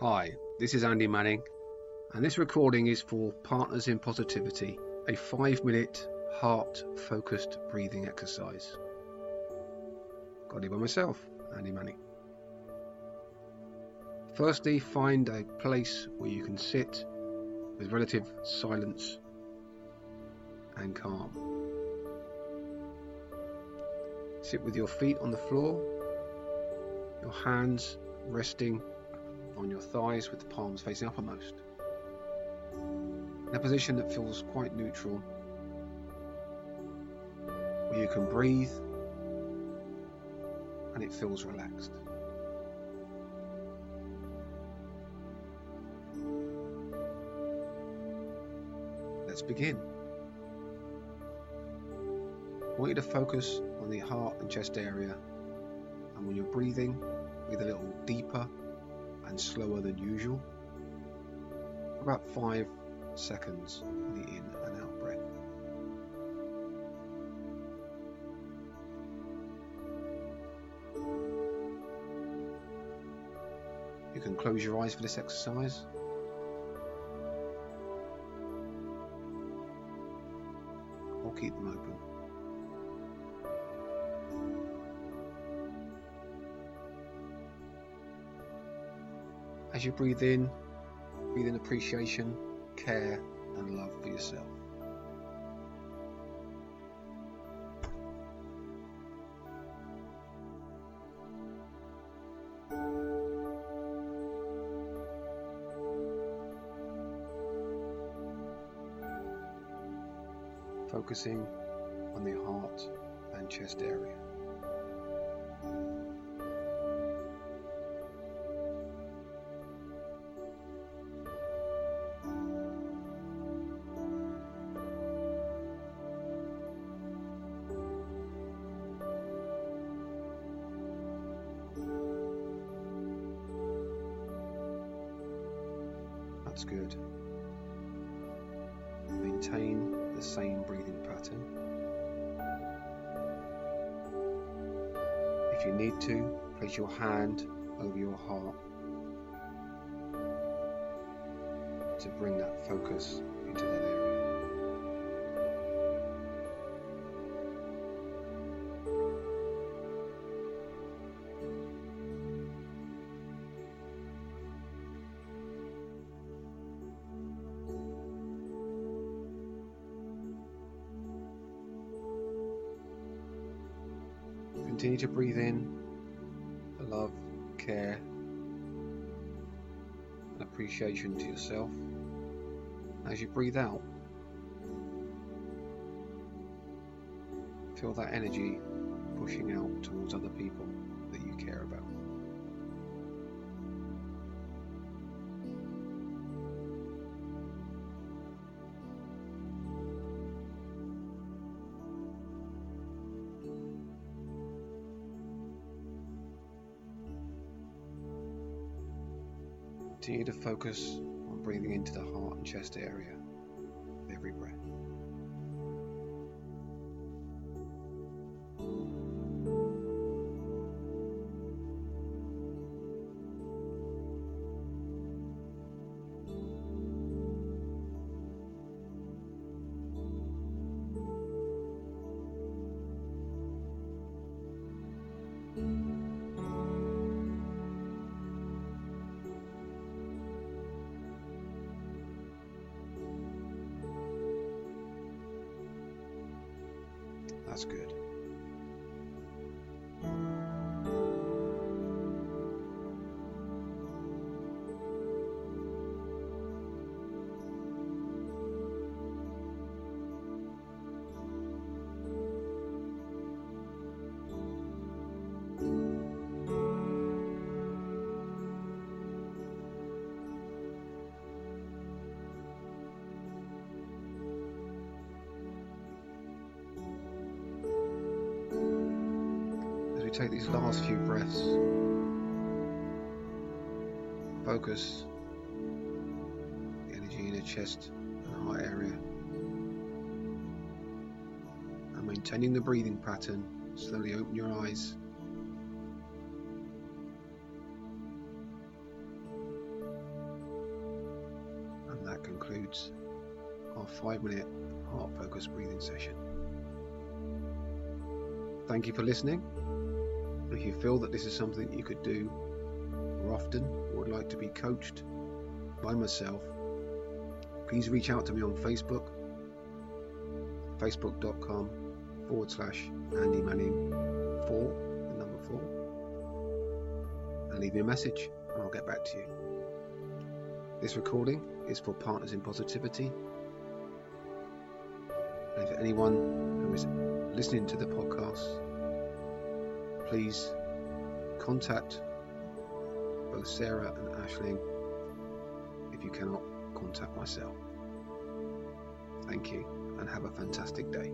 Hi, this is Andy Manning, and this recording is for Partners in Positivity, a five minute heart focused breathing exercise. Got it by myself, Andy Manning. Firstly, find a place where you can sit with relative silence and calm. Sit with your feet on the floor, your hands resting on your thighs with the palms facing uppermost. In a position that feels quite neutral, where you can breathe and it feels relaxed. Let's begin. I want you to focus on the heart and chest area, and when you're breathing, breathe a little deeper and slower than usual about five seconds on the in and out breath. You can close your eyes for this exercise. Or keep them open. As you breathe in, breathe in appreciation, care, and love for yourself. Focusing on the heart and chest area. That's good. Maintain the same breathing pattern. If you need to, place your hand over your heart to bring that focus into that Continue to breathe in love, care, and appreciation to yourself. As you breathe out, feel that energy pushing out towards other people that you care about. Continue to focus on breathing into the heart and chest area with every breath. That's good. We take these last few breaths, focus the energy in the chest and heart area. And maintaining the breathing pattern, slowly open your eyes. And that concludes our five minute heart focused breathing session. Thank you for listening. If you feel that this is something you could do more often or would like to be coached by myself, please reach out to me on Facebook, facebook.com forward slash Andy Manning 4, the number 4, and leave me a message and I'll get back to you. This recording is for Partners in Positivity. And if anyone who is listening to the podcast, please contact both Sarah and Ashling if you cannot contact myself. Thank you and have a fantastic day.